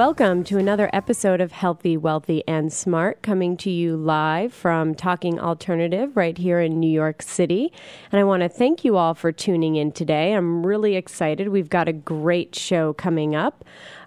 Welcome to another episode of Healthy, Wealthy, and Smart, coming to you live from Talking Alternative right here in New York City. And I want to thank you all for tuning in today. I'm really excited. We've got a great show coming up.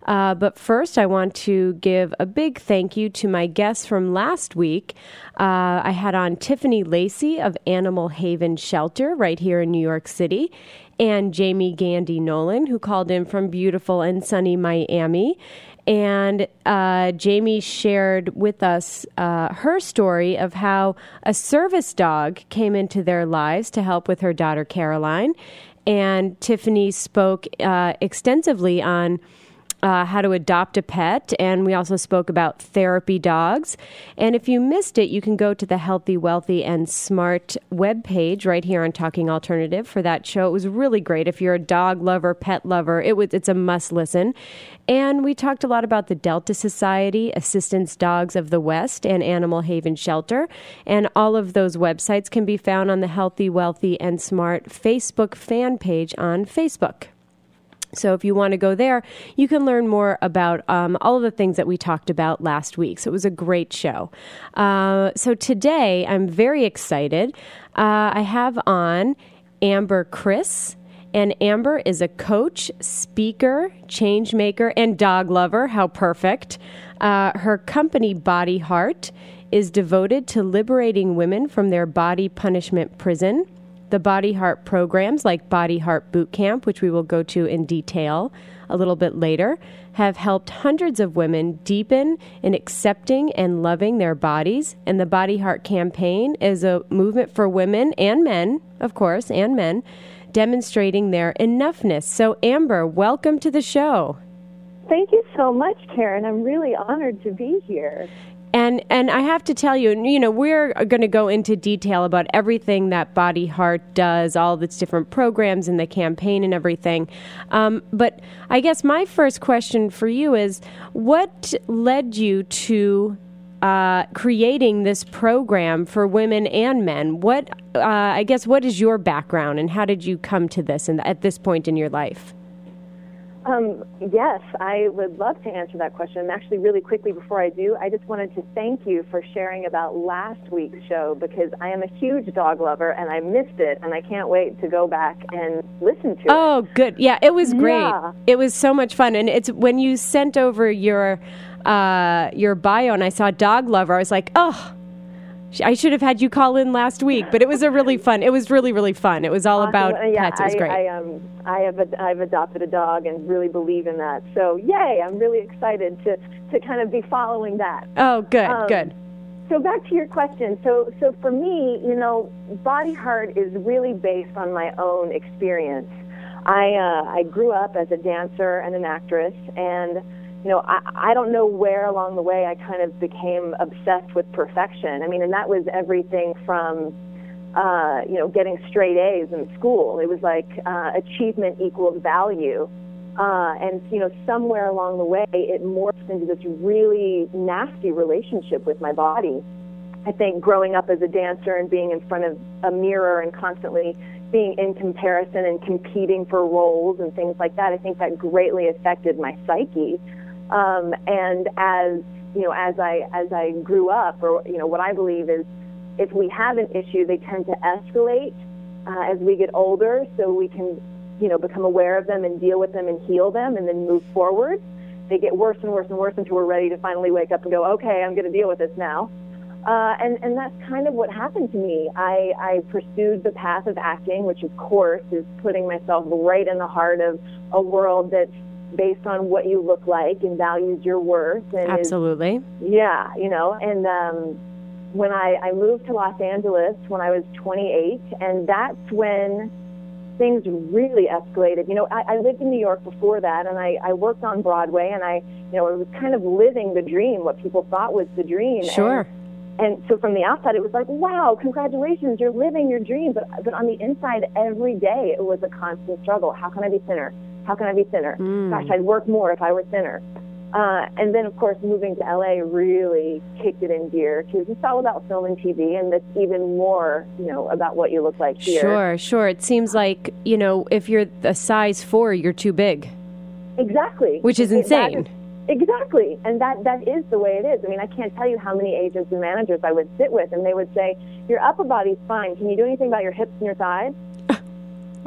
Uh, but first, I want to give a big thank you to my guests from last week. Uh, I had on Tiffany Lacey of Animal Haven Shelter right here in New York City and Jamie Gandy Nolan, who called in from beautiful and sunny Miami. And uh, Jamie shared with us uh, her story of how a service dog came into their lives to help with her daughter Caroline. And Tiffany spoke uh, extensively on uh, how to adopt a pet, and we also spoke about therapy dogs. And if you missed it, you can go to the Healthy, Wealthy, and Smart webpage right here on Talking Alternative for that show. It was really great. If you're a dog lover, pet lover, it was it's a must listen. And we talked a lot about the Delta Society, Assistance Dogs of the West, and Animal Haven Shelter. And all of those websites can be found on the Healthy, Wealthy, and Smart Facebook fan page on Facebook. So, if you want to go there, you can learn more about um, all of the things that we talked about last week. So, it was a great show. Uh, so, today I'm very excited. Uh, I have on Amber Krzys. And Amber is a coach, speaker, change maker, and dog lover. How perfect. Uh, her company, Body Heart, is devoted to liberating women from their body punishment prison. The Body Heart programs, like Body Heart Boot Camp, which we will go to in detail a little bit later, have helped hundreds of women deepen in accepting and loving their bodies. And the Body Heart campaign is a movement for women and men, of course, and men, demonstrating their enoughness. So, Amber, welcome to the show. Thank you so much, Karen. I'm really honored to be here. And and I have to tell you, you know, we're going to go into detail about everything that Body Heart does, all of its different programs and the campaign and everything. Um, but I guess my first question for you is, what led you to uh, creating this program for women and men? What uh, I guess what is your background and how did you come to this and at this point in your life? Um, yes, I would love to answer that question. Actually, really quickly before I do, I just wanted to thank you for sharing about last week's show because I am a huge dog lover and I missed it and I can't wait to go back and listen to oh, it. Oh, good. Yeah, it was great. Yeah. It was so much fun. And it's when you sent over your uh, your bio and I saw dog lover, I was like, oh, I should have had you call in last week, but it was a really fun. It was really really fun. It was all awesome. about uh, yeah, pets. It was great. I, I, um, I have a, I've adopted a dog and really believe in that. So yay! I'm really excited to to kind of be following that. Oh, good, um, good. So back to your question. So so for me, you know, Body Heart is really based on my own experience. I uh, I grew up as a dancer and an actress and you know, I, I don't know where along the way I kind of became obsessed with perfection. I mean, and that was everything from, uh, you know, getting straight A's in school. It was like uh, achievement equals value. Uh, and, you know, somewhere along the way, it morphed into this really nasty relationship with my body. I think growing up as a dancer and being in front of a mirror and constantly being in comparison and competing for roles and things like that, I think that greatly affected my psyche. Um, and as you know, as I as I grew up, or you know, what I believe is, if we have an issue, they tend to escalate uh, as we get older, so we can you know become aware of them and deal with them and heal them, and then move forward. They get worse and worse and worse until we're ready to finally wake up and go, okay, I'm going to deal with this now. Uh, and, and that's kind of what happened to me. I, I pursued the path of acting, which of course is putting myself right in the heart of a world that's based on what you look like and values your worth. And Absolutely. Is, yeah, you know, and um, when I, I moved to Los Angeles when I was 28, and that's when things really escalated. You know, I, I lived in New York before that, and I, I worked on Broadway, and I, you know, it was kind of living the dream, what people thought was the dream. Sure. And, and so from the outside, it was like, wow, congratulations, you're living your dream. But, but on the inside, every day, it was a constant struggle. How can I be thinner? How can I be thinner? Mm. Gosh, I'd work more if I were thinner. Uh, and then, of course, moving to LA really kicked it in gear because it's all about film and TV, and that's even more, you know, about what you look like here. Sure, sure. It seems like, you know, if you're a size four, you're too big. Exactly. Which is insane. Exactly, and that that is the way it is. I mean, I can't tell you how many agents and managers I would sit with, and they would say, "Your upper body's fine. Can you do anything about your hips and your thighs?" oh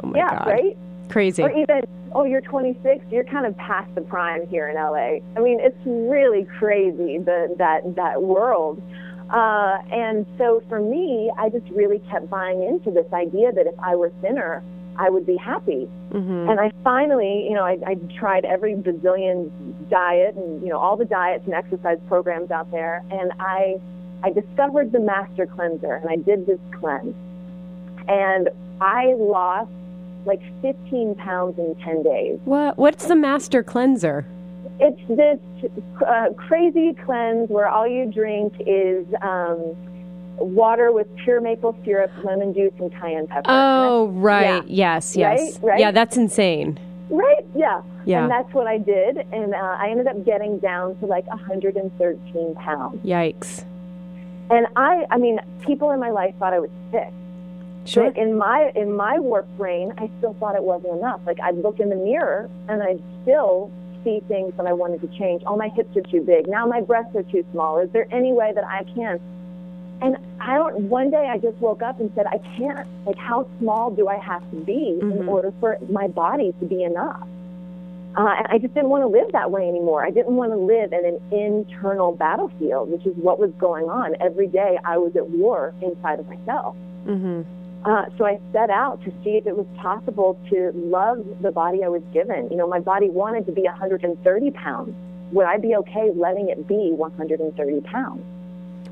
my yeah, God. right. Crazy. Or even, "Oh, you're 26. You're kind of past the prime here in LA." I mean, it's really crazy the that that world. Uh, and so for me, I just really kept buying into this idea that if I were thinner, I would be happy. hmm And I finally, you know, I, I tried every bazillion diet and you know all the diets and exercise programs out there, and I I discovered the Master Cleanser, and I did this cleanse, and I lost like 15 pounds in 10 days. What? What's the master cleanser? It's this uh, crazy cleanse where all you drink is um, water with pure maple syrup, lemon juice, and cayenne pepper. Oh, right. Yes, yes. Right, right. Yeah, that's insane. Right? Yeah. Yeah. And that's what I did. And uh, I ended up getting down to like 113 pounds. Yikes. And I, I mean, people in my life thought I was sick. Sure. But in my in my warped brain, I still thought it wasn't enough. Like I'd look in the mirror and I'd still see things that I wanted to change. Oh, my hips are too big. Now my breasts are too small. Is there any way that I can? And I don't. One day I just woke up and said, I can't. Like, how small do I have to be in Mhm. order for my body to be enough? Uh, and I just didn't want to live that way anymore. I didn't want to live in an internal battlefield, which is what was going on every day. I was at war inside of myself. hmm Uh, so I set out to see if it was possible to love the body I was given. You know, my body wanted to be 130 pounds. Would I be okay letting it be 130 pounds?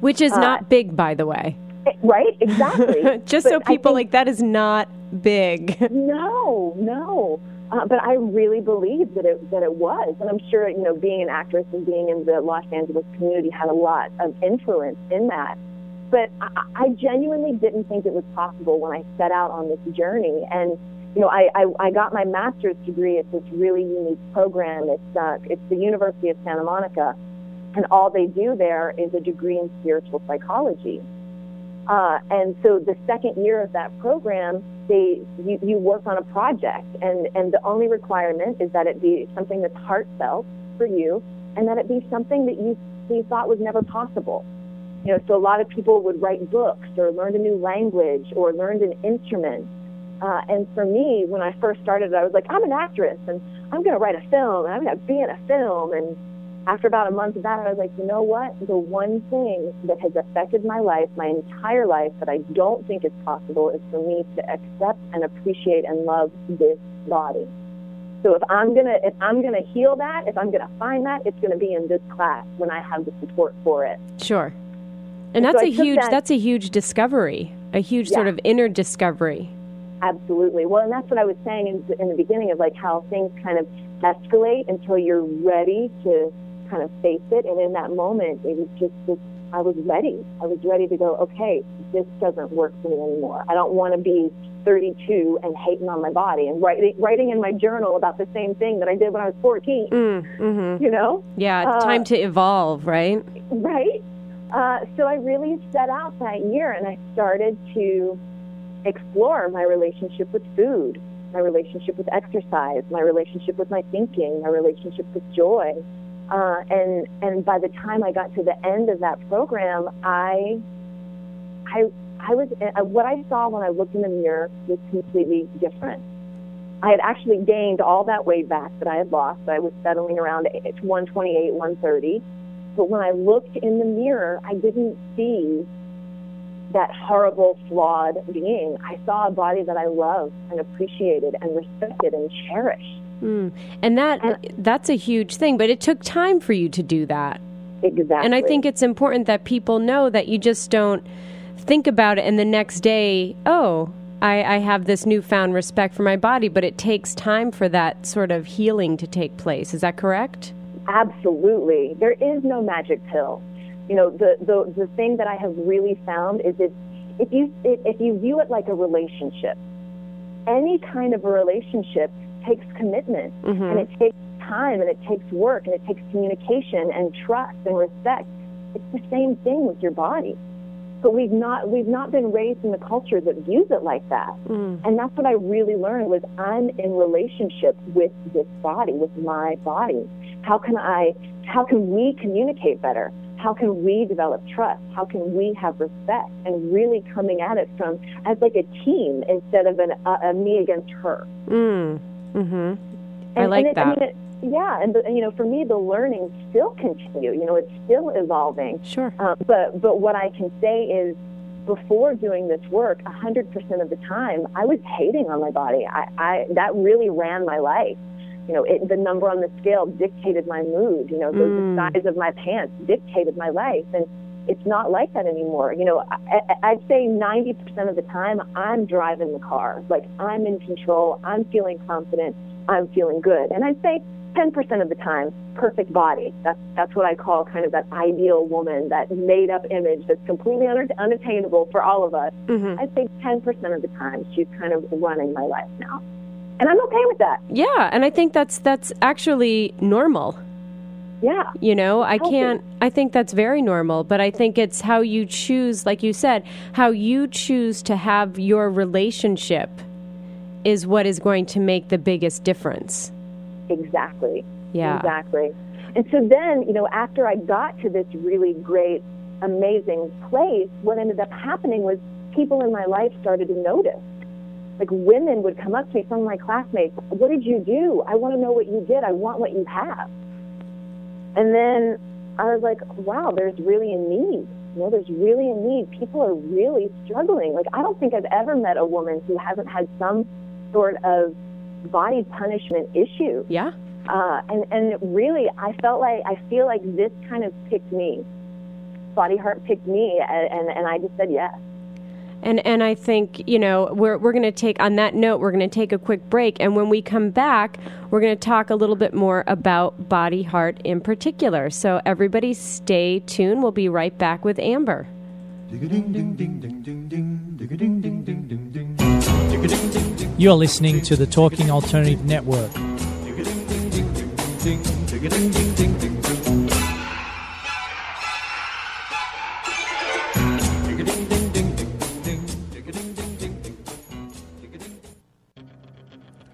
Which is Uh, not big, by the way. Eh, Right? Exactly. Just so But I people think- like that is not big. No, no. Uh, but I really believe that it that it was, and I'm sure you know being an actress and being in the Los Angeles community had a lot of influence in that. But I, I genuinely didn't think it was possible when I set out on this journey. And you know, I, I, I got my master's degree at this really unique program. It's uh, it's the University of Santa Monica, and all they do there is a degree in spiritual psychology. Uh, and so the second year of that program, they you, you work on a project, and and the only requirement is that it be something that's heartfelt for you, and that it be something that you you thought was never possible. You know, so a lot of people would write books or learn a new language or learned an instrument. Uh, and for me, when I first started, I was like, I'm an actress, and I'm going to write a film, and I'm going to be in a film, and after about a month of that, I was like, you know what? The one thing that has affected my life, my entire life, that I don't think is possible is for me to accept and appreciate and love this body. So if I'm gonna if I'm gonna heal that, if I'm gonna find that, it's gonna be in this class when I have the support for it. Sure. And So that's I a huge that- that's a huge discovery. A huge sort of inner discovery. Absolutely. Well, and that's what I was saying in, in the beginning of like how things kind of escalate until you're ready to kind of face it. And in that moment, it was just this, I was ready. I was ready to go, okay, this doesn't work for me anymore. I don't want to be 32 and hating on my body and writing, writing in my journal about the same thing that I did when I was 14, Mm, hmm you know? Yeah, Uh, time to evolve, right? right? Uh, so I really set out that year and I started to explore my relationship with food, my relationship with exercise, my relationship with my thinking, my relationship with joy. Uh, and and by the time I got to the end of that program, I I I was uh, what I saw when I looked in the mirror was completely different. I had actually gained all that weight back that I had lost. I was settling around 128, 130. But when I looked in the mirror, I didn't see that horrible, flawed being. I saw a body that I loved and appreciated and respected and cherished. Mm. And that And- that's a huge thing, but it took time for you to do that. Exactly. And I think it's important that people know that you just don't think about it and the next day, oh, I, I have this newfound respect for my body, but it takes time for that sort of healing to take place. Is that correct? Absolutely. There is no magic pill. You know, the, the, the thing that I have really found is that if you, if you view it like a relationship, any kind of a relationship takes commitment Mm-hmm. and it takes time and it takes work and it takes communication and trust and respect. It's the same thing with your body. But we've not we've not been raised in the culture that views it like that. Mm. And that's what I really learned was I'm in relationship with this body, with my body. How can I How can we communicate better? How can we develop trust? How can we have respect? And really coming at it from as like a team instead of an, a, a me against her. Mm. Mm-hmm. And, I like and it, that. I mean, it, yeah, and the, you know, for me, the learning still continue. You know, it's still evolving. Sure. Um, but but what I can say is, before doing this work, 100% of the time, I was hating on my body. I, I that really ran my life. You know, it, the number on the scale dictated my mood. You know, the, Mm. the size of my pants dictated my life, and it's not like that anymore. You know, I, I- I'd say 90% of the time, I'm driving the car. Like I'm in control. I'm feeling confident. I'm feeling good. And I'd say 10% of the time, perfect body. That's that's what I call kind of that ideal woman, that made up image that's completely un- unattainable for all of us. Mm-hmm. I'd say 10% of the time, she's kind of running my life now. And I'm okay with that. Yeah, and I think that's that's actually normal. Yeah. You know, I can't, I think that's very normal, but I think it's how you choose, like you said, how you choose to have your relationship is what is going to make the biggest difference. Exactly. Yeah. Exactly. And so then, you know, after I got to this really great, amazing place, what ended up happening was people in my life started to notice. Like women would come up to me, some of my classmates, what did you do? I want to know what you did. I want what you have. And then I was like, wow, there's really a need. You know, there's really a need. People are really struggling. Like, I don't think I've ever met a woman who hasn't had some sort of body punishment issue. Yeah. Uh, and, and really, I felt like, I feel like this kind of picked me. Body Heart picked me, and, and, and I just said yes. And and I think, you know, we're we're going to take on that note, we're going to take a quick break and when we come back, we're going to talk a little bit more about body heart in particular. So everybody stay tuned. We'll be right back with Amber. You're listening to the Talking Alternative Network.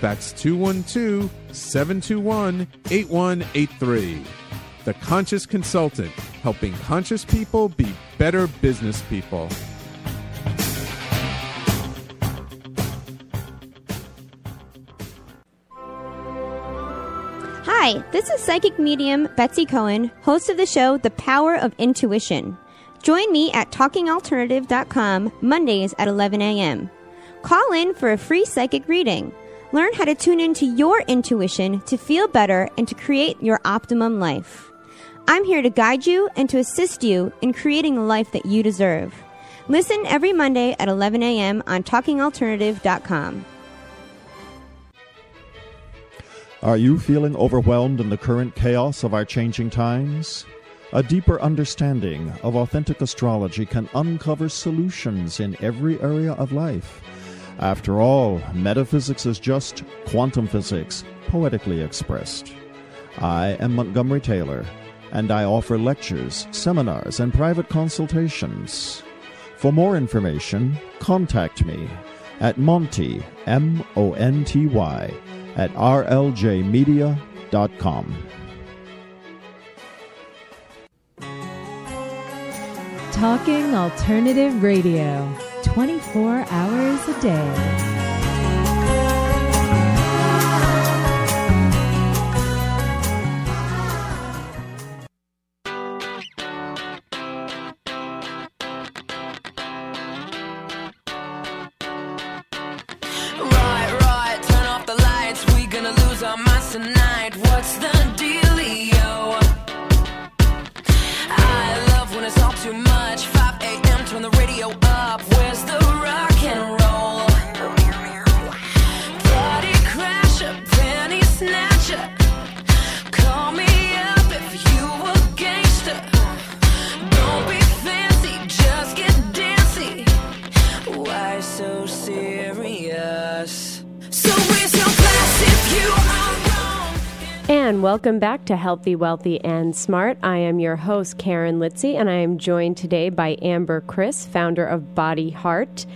That's 212 721 8183. The Conscious Consultant, helping conscious people be better business people. Hi, this is psychic medium Betsy Cohen, host of the show The Power of Intuition. Join me at talkingalternative.com Mondays at 11 a.m. Call in for a free psychic reading. Learn how to tune into your intuition to feel better and to create your optimum life. I'm here to guide you and to assist you in creating the life that you deserve. Listen every Monday at 11 a.m. on talkingalternative.com. Are you feeling overwhelmed in the current chaos of our changing times? A deeper understanding of authentic astrology can uncover solutions in every area of life. After all, metaphysics is just quantum physics, poetically expressed. I am Montgomery Taylor, and I offer lectures, seminars, and private consultations. For more information, contact me at Monty, M O N T Y, at rljmedia.com. Talking Alternative Radio, 24 hours a day. And welcome back to Healthy, Wealthy, and Smart. I am your host, Karen Litzy, and I am joined today by Amber Krzys, founder of Body Heart.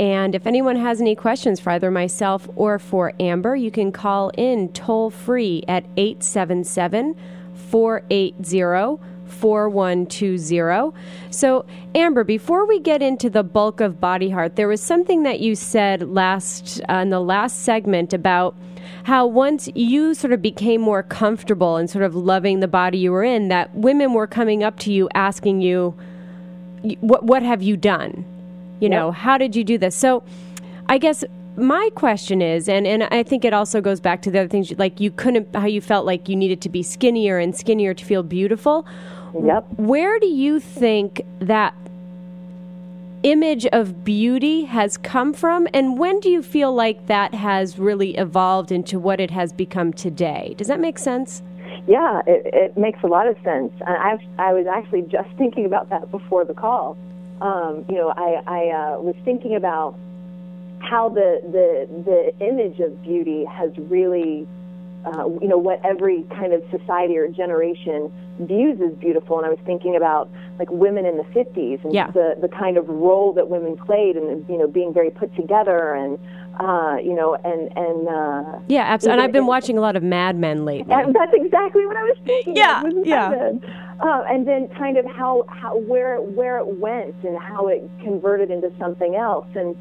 And if anyone has any questions for either myself or for Amber, you can call in toll free at 877 480 4120. So, Amber, before we get into the bulk of Body Heart, there was something that you said last uh, in the last segment about how once you sort of became more comfortable and sort of loving the body you were in, that women were coming up to you asking you, "What what have you done? You know, how did you do this?" So, I guess my question is, and, and I think it also goes back to the other things, like you couldn't, how you felt like you needed to be skinnier and skinnier to feel beautiful. Yep. Where do you think that image of beauty has come from, and when do you feel like that has really evolved into what it has become today? Does that make sense? Yeah, it, it makes a lot of sense. I, I was actually just thinking about that before the call. Um, you know, I, I uh, was thinking about how the, the the image of beauty has really, uh, you know, what every kind of society or generation views as beautiful. And I was thinking about like women in the 50s and Yeah. the the kind of role that women played, and you know, being very put together and uh, you know, and and uh, Yeah, absolutely. And I've been watching a lot of Mad Men lately. that's exactly what I was thinking. Yeah, yeah. Uh, and then kind of how, how where where it went and how it converted into something else. And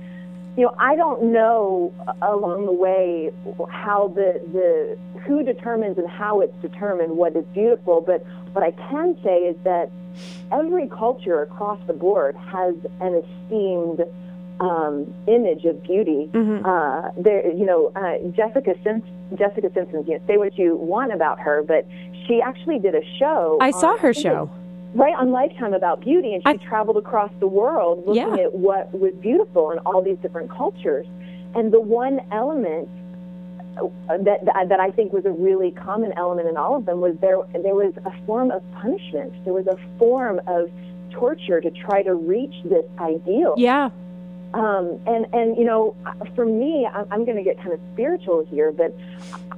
you know, I don't know uh, along the way how the the who determines and how it's determined what is beautiful. But what I can say is that every culture across the board has an esteemed um, image of beauty. Mm-hmm. Uh, there, you know, uh, Jessica Simpson. Jessica Simpson. You know, say what you want about her, but she actually did a show. I saw her I show. it- right on Lifetime about beauty, and she I- traveled across the world looking Yeah. at what was beautiful in all these different cultures. And the one element uh, that that that I think was a really common element in all of them was there there was a form of punishment. There was a form of torture to try to reach this ideal. Yeah. Um, and and you know, for me, I- I'm going to get kind of spiritual here, but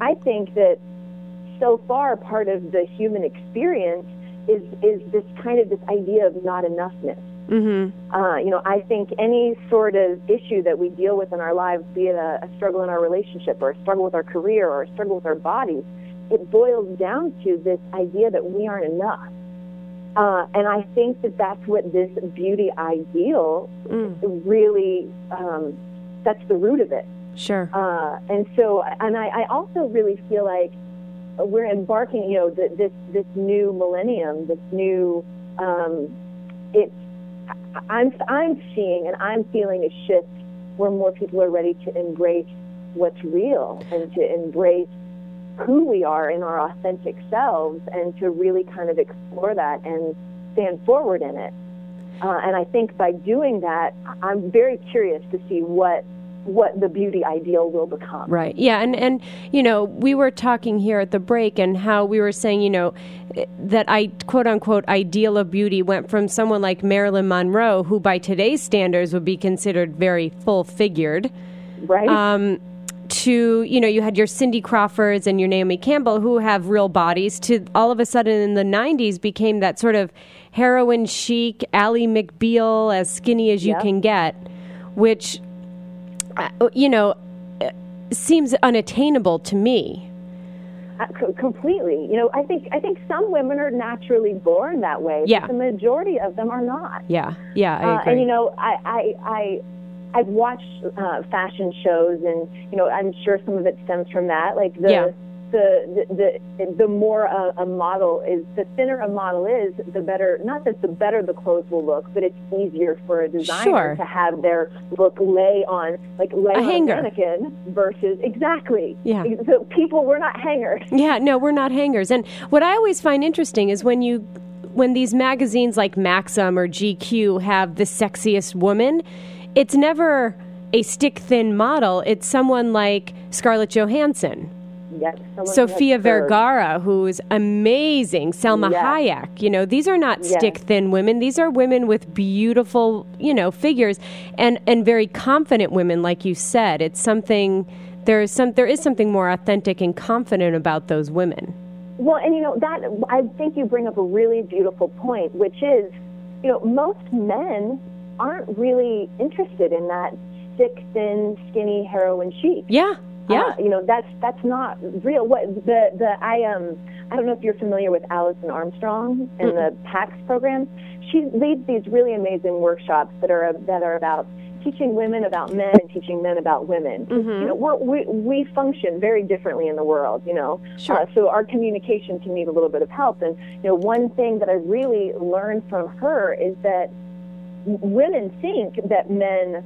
I think that so far part of the human experience is is this kind of this idea of not enoughness. Mm-hmm. Uh, you know, I think any sort of issue that we deal with in our lives, be it a, a struggle in our relationship or a struggle with our career or a struggle with our bodies, it boils down to this idea that we aren't enough. Uh, and I think that that's what this beauty ideal Mm. really um, that's the root of it. Sure. Uh, and so, and I, I also really feel like we're embarking, you know, th- this this new millennium, this new, um, it's, I'm I'm seeing and I'm feeling a shift where more people are ready to embrace what's real and to embrace who we are in our authentic selves and to really kind of explore that and stand forward in it. Uh, and I think by doing that, I'm very curious to see what what the beauty ideal will become. Right. Yeah. And, and, you know, we were talking here at the break and how we were saying, you know, that I quote unquote ideal of beauty went from someone like Marilyn Monroe, who by today's standards would be considered very full figured, Right? um, to, you know, you had your Cindy Crawfords and your Naomi Campbell who have real bodies, to all of a sudden in the 90s became that sort of heroin chic, Ally McBeal, as skinny as you Yeah. can get, which, you know, uh, seems unattainable to me. Uh, co- completely. You know, I think I think some women are naturally born that way. but the majority of them are not. Yeah, yeah, I Uh, and you know, I I I I've watched uh, fashion shows, and you know, I'm sure some of it stems from that. Like the Yeah. The, the the the more a, a model is, the thinner a model is, the better. Not that the better the clothes will look, but it's easier for a designer Sure. to have their look lay on like lay A on hanger. a mannequin versus exactly. Yeah. So people, we're not hangers. Yeah, no, we're not hangers. And what I always find interesting is when you when these magazines like Maxim or GQ have the sexiest woman, it's never a stick thin model. It's someone like Scarlett Johansson, Sofia. Vergara, who's amazing, Salma Yes. Hayek. You know, these are not Yes. stick thin women. These are women with beautiful, you know, figures and and very confident women, like you said. It's something there is some there is something more authentic and confident about those women. Well, and you know that I think you bring up a really beautiful point, which is, you know, most men aren't really interested in that thick, thin, skinny heroin chic. Yeah, yeah. Uh, you know, that's that's not real. What the the I um I don't know if you're familiar with Alison Armstrong and the PAX program. She leads these really amazing workshops that are that are about teaching women about men and teaching men about women. Mhm. You know, we're, we we function very differently in the world. You know, Sure. uh, so our communication can need a little bit of help. And you know, one thing that I really learned from her is that women think that men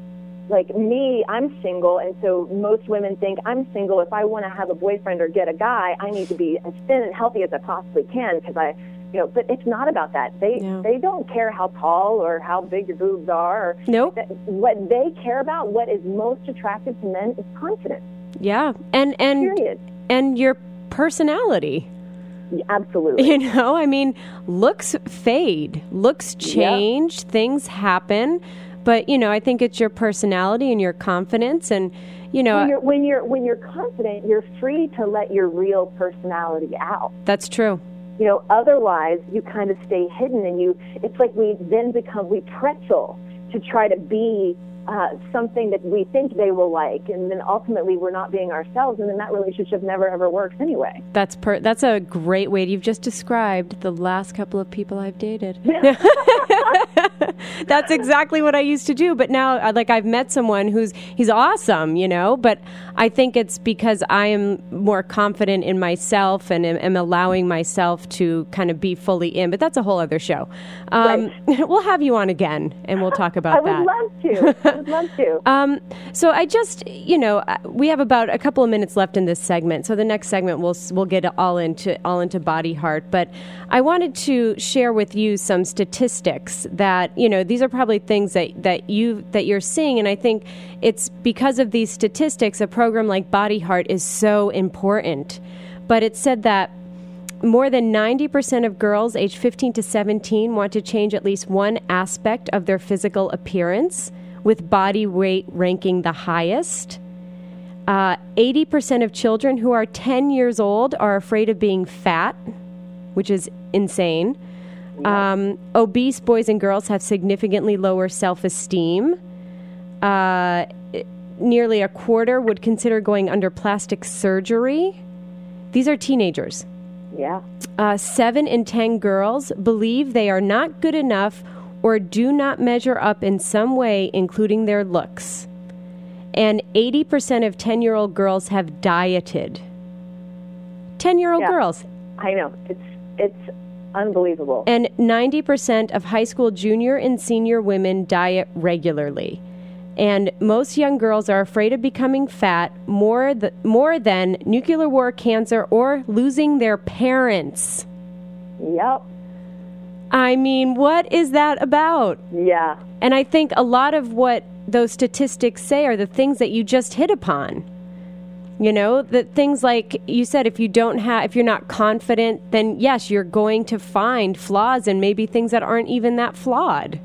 like me, I'm single, and so most women think I'm single. If I want to have a boyfriend or get a guy, I need to be as thin and healthy as I possibly can because I, you know. But it's not about that. They Yeah. they don't care how tall or how big your boobs are. Or Nope. what they care about, what is most attractive to men, is confidence. Yeah, and and Period. and your personality. Absolutely. You know, I mean, looks fade, looks change, things happen, but you know, I think it's your personality and your confidence, and you know, when you're when you're when you're confident, you're free to let your real personality out. that's true. You know, otherwise you kind of stay hidden, and you. It's like we then become we pretzel to try to be uh, something that we think they will like, and then ultimately we're not being ourselves, and then that relationship never ever works anyway. That's per- that's a great way. You've just described the last couple of people I've dated. that's exactly what I used to do. But now, uh, like, I've met someone who's he's awesome, you know. But I think it's because I am more confident in myself and am, am allowing myself to kind of be fully in. But that's a whole other show. Um, we'll have you on again, and we'll talk about that. I would love to. I would love to. Um, so I just, you know, uh, we have about a couple of minutes left in this segment. So the next segment we'll we'll get all into all into body heart. But I wanted to share with you some statistics that you know these are probably things that that you that you're seeing, and I think it's because of these statistics a program like Body Heart is so important. But it said that more than 90% of girls aged 15 to 17 want to change at least one aspect of their physical appearance, with body weight ranking the highest. Uh, 80% of children who are 10 years old are afraid of being fat, which is insane. Um, obese boys and girls have significantly lower self esteem. Uh, nearly a quarter would consider going under plastic surgery. These are teenagers. Yeah. Uh, seven in ten girls believe they are not good enough or do not measure up in some way, including their looks. And 80% of 10 year old girls have dieted. 10 year old Yeah. girls. I know. It's it's unbelievable. And 90% of high school junior and senior women diet regularly. And most young girls are afraid of becoming fat more, th- more than nuclear war, cancer, or losing their parents. Yep. I mean, what is that about? Yeah. And I think a lot of what those statistics say are the things that you just hit upon. You know, that things like you said, if you don't have, if you're not confident, then yes, you're going to find flaws and maybe things that aren't even that flawed.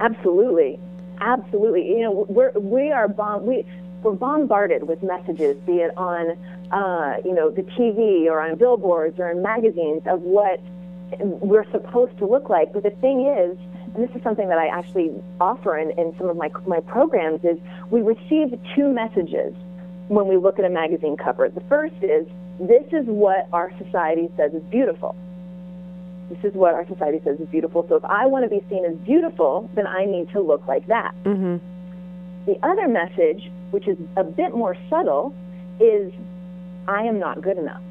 Absolutely, absolutely. You know, we're we are bomb we we're bombarded with messages, be it on uh, you know the TV or on billboards or in magazines of what we're supposed to look like. But the thing is, and this is something that I actually offer in, in some of my my programs, is we receive two messages when we look at a magazine cover. The first is this is what our society says is beautiful. This is what our society says is beautiful. So if I want to be seen as beautiful, then I need to look like that. Mm-hmm. The other message, which is a bit more subtle, is I am not good enough.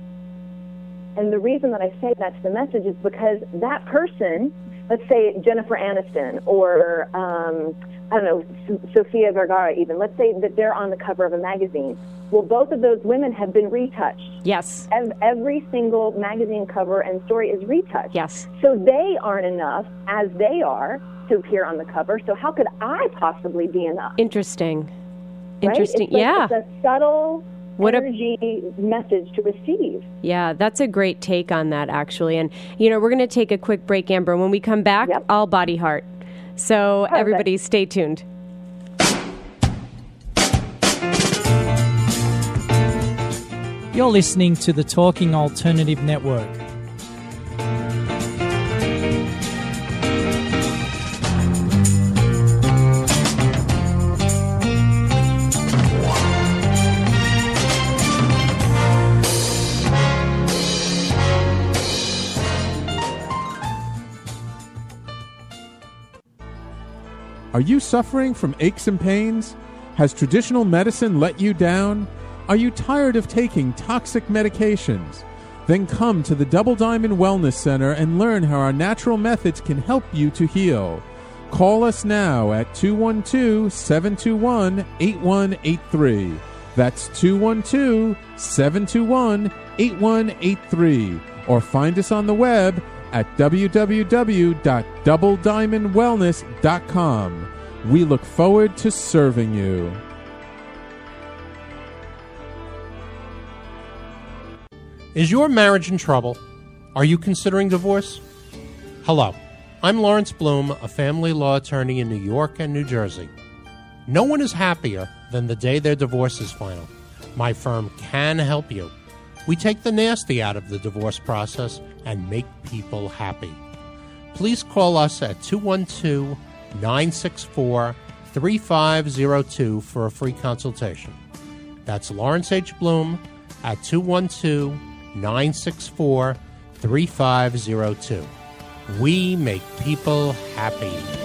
And the reason that I say that's the message is because that person, let's say Jennifer Aniston or um, I don't know Sofia Vergara, even let's say that they're on the cover of a magazine. Well, both of those women have been retouched. Yes. Every single magazine cover and story is retouched. Yes. So they aren't enough as they are to appear on the cover. So how could I possibly be enough? Interesting. right? Interesting. It's like- yeah. It's a subtle What a- energy message to receive. Yeah, that's a great take on that, actually. And, you know, we're going to take a quick break, Amber. When we come back, Yep. all body heart. So, Perfect. everybody, stay tuned. You're listening to the Talking Alternative Network. Are you suffering from aches and pains? Has traditional medicine let you down? Are you tired of taking toxic medications? Then come to the Double Diamond Wellness Center and learn how our natural methods can help you to heal. Call us now at 212 721 8183. That's 212 721 8183. Or find us on the web at www.doublediamondwellness.com. We look forward to serving you. Is your marriage in trouble? Are you considering divorce? Hello, I'm Lawrence Bloom, a family law attorney in New York and New Jersey. No one is happier than the day their divorce is final. My firm can help you. We take the nasty out of the divorce process and make people happy. Please call us at 212 964 3502 for a free consultation. That's Lawrence H. Bloom at 212 964 3502. We make people happy.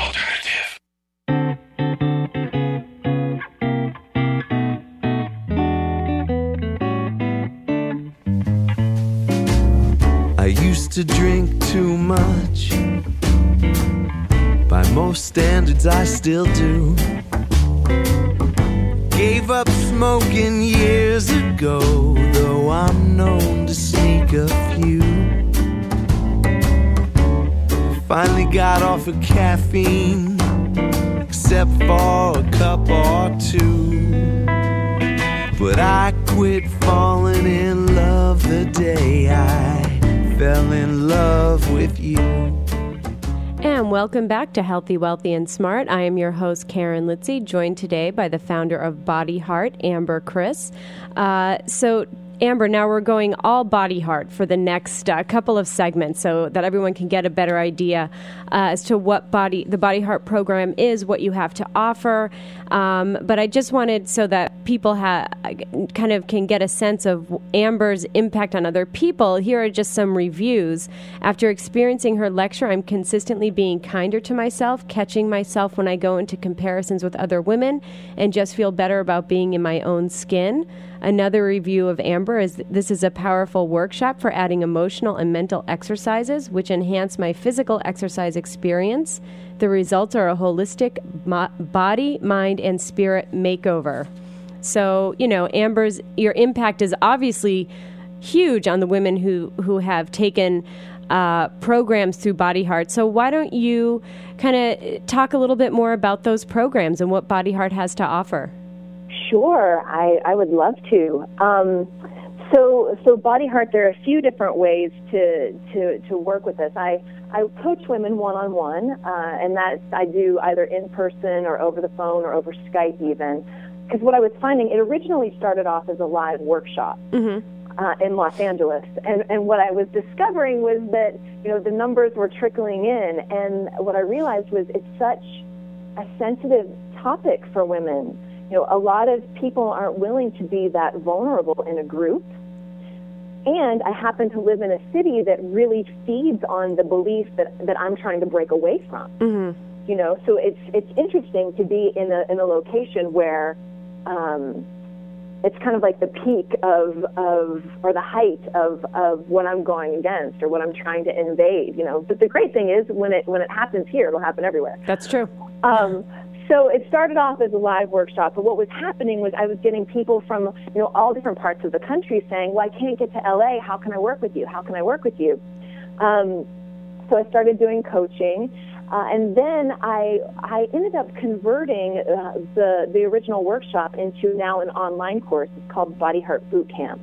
standards, I still do. Gave up smoking years ago, though I'm known to sneak a few. Finally got off of caffeine, except for a cup or two. But I quit falling in love the day I fell in love with you. And welcome back to Healthy, Wealthy, and Smart. I am your host, Karen Litzy, joined today by the founder of Body Heart, Amber Krzys. Uh, so, Amber, now we're going all body heart for the next uh, couple of segments so that everyone can get a better idea uh, as to what body the body heart program is, what you have to offer. Um, but I just wanted so that people ha- kind of can get a sense of Amber's impact on other people. Here are just some reviews. After experiencing her lecture, I'm consistently being kinder to myself, catching myself when I go into comparisons with other women, and just feel better about being in my own skin. Another review of Amber is this is a powerful workshop for adding emotional and mental exercises which enhance my physical exercise experience. The results are a holistic mo- body, mind, and spirit makeover. So, you know, Amber's your impact is obviously huge on the women who who have taken uh, programs through Body Heart. So, why don't you kind of talk a little bit more about those programs and what Body Heart has to offer? Sure, I, I would love to. Um, so, so Body Heart, there are a few different ways to to, to work with this. I I coach women one on one, and that's I do either in person or over the phone or over Skype even. Because what I was finding, it originally started off as a live workshop. Uh, in Los Angeles, and and what I was discovering was that you know the numbers were trickling in, and what I realized was it's such a sensitive topic for women. You know, a lot of people aren't willing to be that vulnerable in a group. And I happen to live in a city that really feeds on the belief that, that I'm trying to break away from. Mm-hmm. You know, so it's it's interesting to be in a in a location where um, it's kind of like the peak of of or the height of of what I'm going against or what I'm trying to invade. You know, but the great thing is when it when it happens here, it'll happen everywhere. That's true. Um, so it started off as a live workshop, but what was happening was I was getting people from you know all different parts of the country saying, "Well, I can't get to LA. How can I work with you? How can I work with you?" Um, so I started doing coaching. Uh, and then I I ended up converting uh, the the original workshop into now an online course. It's called Body Heart Boot Camp,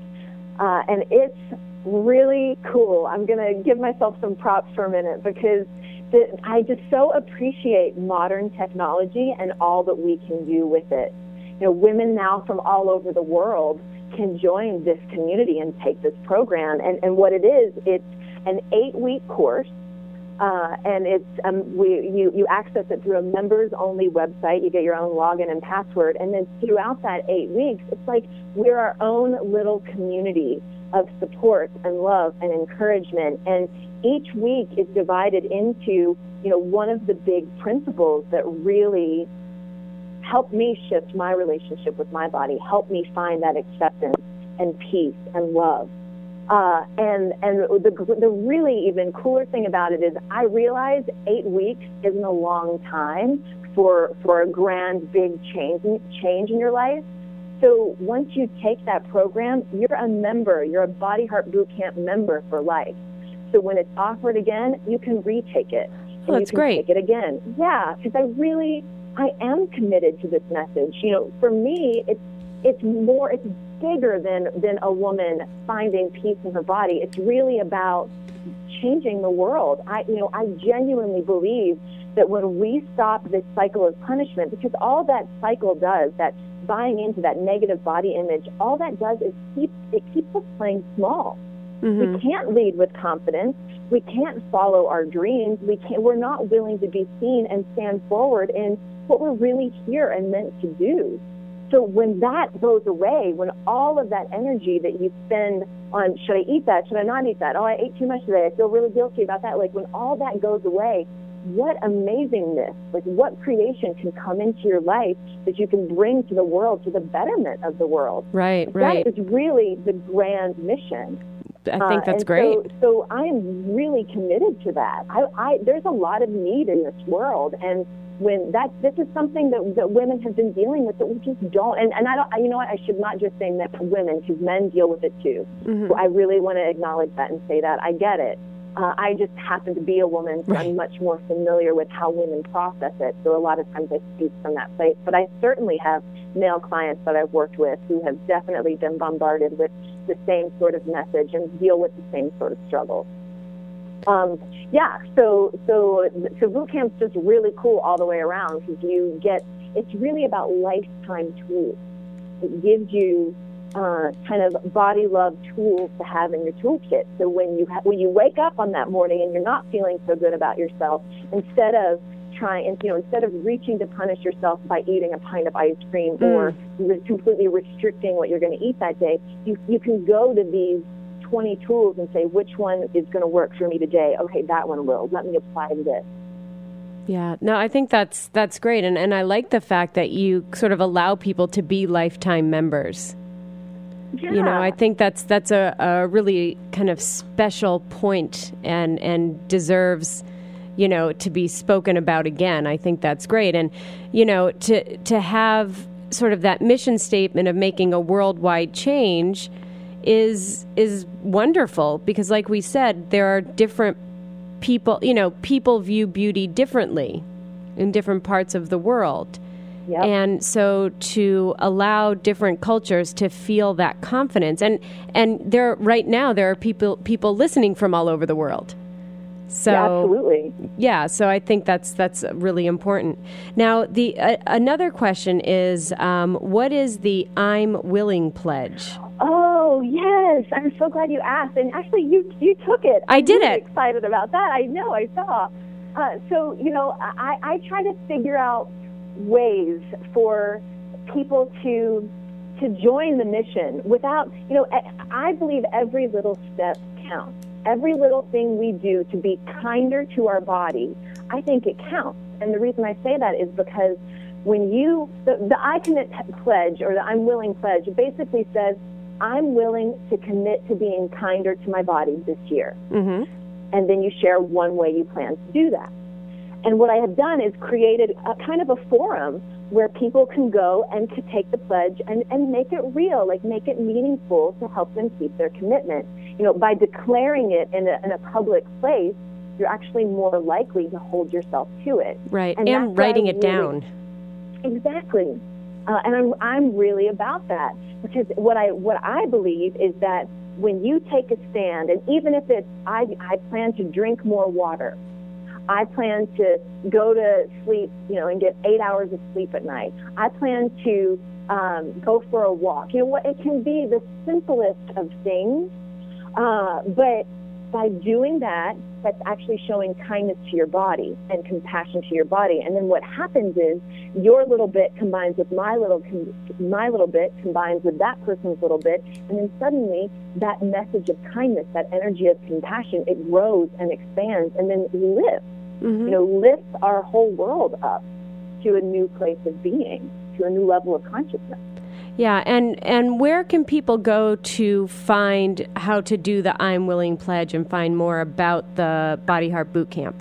uh, and it's really cool. I'm gonna give myself some props for a minute because the, I just so appreciate modern technology and all that we can do with it. You know, women now from all over the world can join this community and take this program. And, and what it is, it's an eight week course. Uh, and it's um, we you you access it through a members only website. You get your own login and password, and then throughout that eight weeks, it's like we're our own little community of support and love and encouragement. And each week is divided into you know one of the big principles that really help me shift my relationship with my body, help me find that acceptance and peace and love. Uh, and and the the really even cooler thing about it is I realize eight weeks isn't a long time for for a grand big change change in your life. So once you take that program, you're a member. You're a Body Heart Boot Camp member for life. So when it's offered again, you can retake it. Oh, that's you can great. Take it again. Yeah, because I really I am committed to this message. You know, for me, it's it's more it's bigger than than a woman finding peace in her body. It's really about changing the world. I you know, I genuinely believe that when we stop this cycle of punishment, because all that cycle does, that buying into that negative body image, all that does is keep it keeps us playing small. Mm-hmm. We can't lead with confidence. We can't follow our dreams. We can't, we're not willing to be seen and stand forward in what we're really here and meant to do. So when that goes away, when all of that energy that you spend on should I eat that, should I not eat that? Oh, I ate too much today. I feel really guilty about that. Like when all that goes away, what amazingness, like what creation can come into your life that you can bring to the world, to the betterment of the world. Right, right. That is really the grand mission. I think Uh, that's and great. So, so I'm really committed to that. I, I, there's a lot of need in this world, and when that this is something that, that women have been dealing with that we just don't. And, and I don't. I- You know what? I should not just say men, women, because men deal with it too. Mhm. So I really want to acknowledge that and say that I get it. Uh, I just happen to be a woman, so I'm much more familiar with how women process it. So a lot of times I speak from that place. But I certainly have male clients that I've worked with who have definitely been bombarded with the same sort of message and deal with the same sort of struggles. Um, yeah, so so so boot camp's just really cool all the way around because you get it's really about lifetime tools. It gives you uh, kind of body love tools to have in your toolkit. So when you ha- when you wake up on that morning and you're not feeling so good about yourself, instead of trying, and you know, instead of reaching to punish yourself by eating a pint of ice cream hmm. or re- completely restricting what you're going to eat that day, you you can go to these 20 tools and say which one is going to work for me today. Okay, that one will. Let me apply this. Yeah, no, I think that's that's great, and and I like the fact that you sort of allow people to be lifetime members. You know, I think that's that's a, a really kind of special point and and deserves, you know, to be spoken about again. I think that's great, and you know, to to have sort of that mission statement of making a worldwide change is is wonderful because, like we said, there are different people. You know, people view beauty differently in different parts of the world. Yep. And so to allow different cultures to feel that confidence and and there right now there are people people listening from all over the world. So Yeah, absolutely. yeah, so I think that's that's really important. Now, the uh, another question is, um, what is the "I'm willing" pledge? Oh yes, I'm so glad you asked. And actually, you you took it. I did it. I'm did really it. Excited about that. I know. I saw. Uh, so you know, I I try to figure out ways for people to to join the mission without you know. I believe every little step counts. Every little thing we do to be kinder to our body, I think it counts. And the reason I say that is because when you the, the I commit pledge or the I'm willing pledge basically says I'm willing to commit to being kinder to my body this year. Mm-hmm. And then you share one way you plan to do that. And what I have done is created a kind of a forum where people can go and to take the pledge and, and make it real, like make it meaningful to help them keep their commitment. You know, by declaring it in a, in a public place, you're actually more likely to hold yourself to it. Right. And And, that's what I writing it really- down. Exactly. Uh, and I'm, I'm really about that because what I, what I believe is that when you take a stand, and even if it's, I, I plan to drink more water, I plan to go to sleep, you know, and get eight hours of sleep at night. I plan to um, go for a walk. You know what? It can be the simplest of things, uh, but by doing that, that's actually showing kindness to your body and compassion to your body. And then what happens is your little bit combines with my little com- my little bit combines with that person's little bit, and then suddenly that message of kindness, that energy of compassion, it grows and expands, and then lifts. You know, lifts our whole world up to a new place of being, to a new level of consciousness. Yeah, and and where can people go to find how to do the I'm Willing pledge and find more about the Body Heart Boot Camp?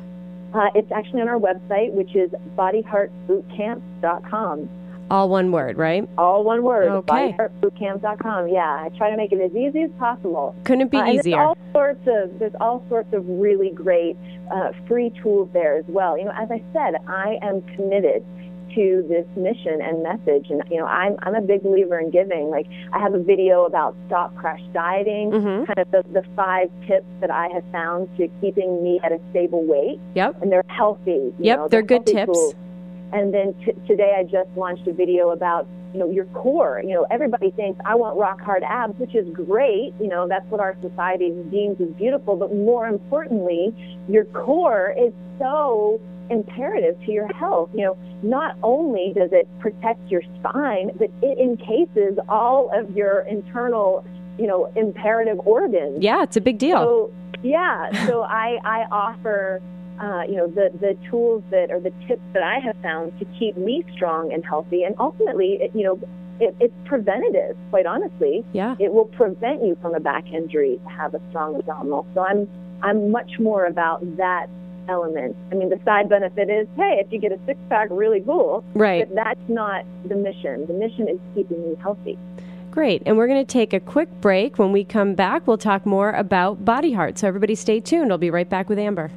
Uh, it's actually on our website, which is bodyheartbootcamp.com. All one word, right? All one word. Okay. Bodyheartbootcamp.com. Yeah, I try to make it as easy as possible. Couldn't be Uh, easier. There's all sorts of there's all sorts of really great uh, free tools there as well. You know, as I said, I am committed to this mission and message, and you know, I'm I'm a big believer in giving. Like I have a video about stop crash dieting, Mm-hmm. kind of the, the five tips that I have found to keeping me at a stable weight. Yep. And they're healthy. you Yep, know, they're good tips. tools. And then t- today I just launched a video about, you know, your core. You know, everybody thinks I want rock hard abs, which is great. You know, that's what our society deems as beautiful. But more importantly, your core is so imperative to your health. You know, not only does it protect your spine, but it encases all of your internal, you know, imperative organs. Yeah, it's a big deal. So yeah, so I I offer uh, you know the the tools that or the tips that I have found to keep me strong and healthy, and ultimately, it, you know. It, it's preventative, quite honestly. Yeah. It will prevent you from a back injury to have a strong abdominal. So I'm I'm much more about that element. I mean, the side benefit is, hey, if you get a six pack, really cool. Right. But that's not the mission. The mission is keeping you healthy. Great. And we're going to take a quick break. When we come back, we'll talk more about Body Heart. So everybody stay tuned. I'll be right back with Amber.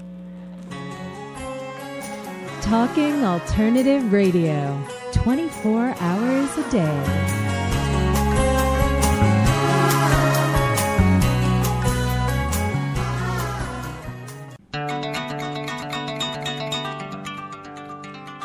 Talking Alternative Radio, 24 hours a day.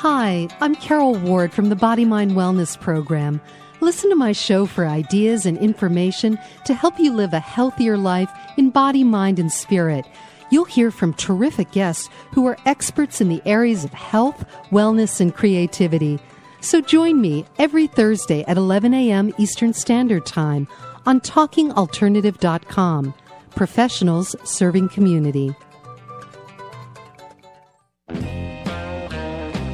Hi, I'm Carol Ward from the Body Mind Wellness Program. Listen to my show for ideas and information to help you live a healthier life in body, mind, and spirit. You'll hear from terrific guests who are experts in the areas of health, wellness, and creativity. So join me every Thursday at 11 a.m. Eastern Standard Time on TalkingAlternative.com. Professionals serving community.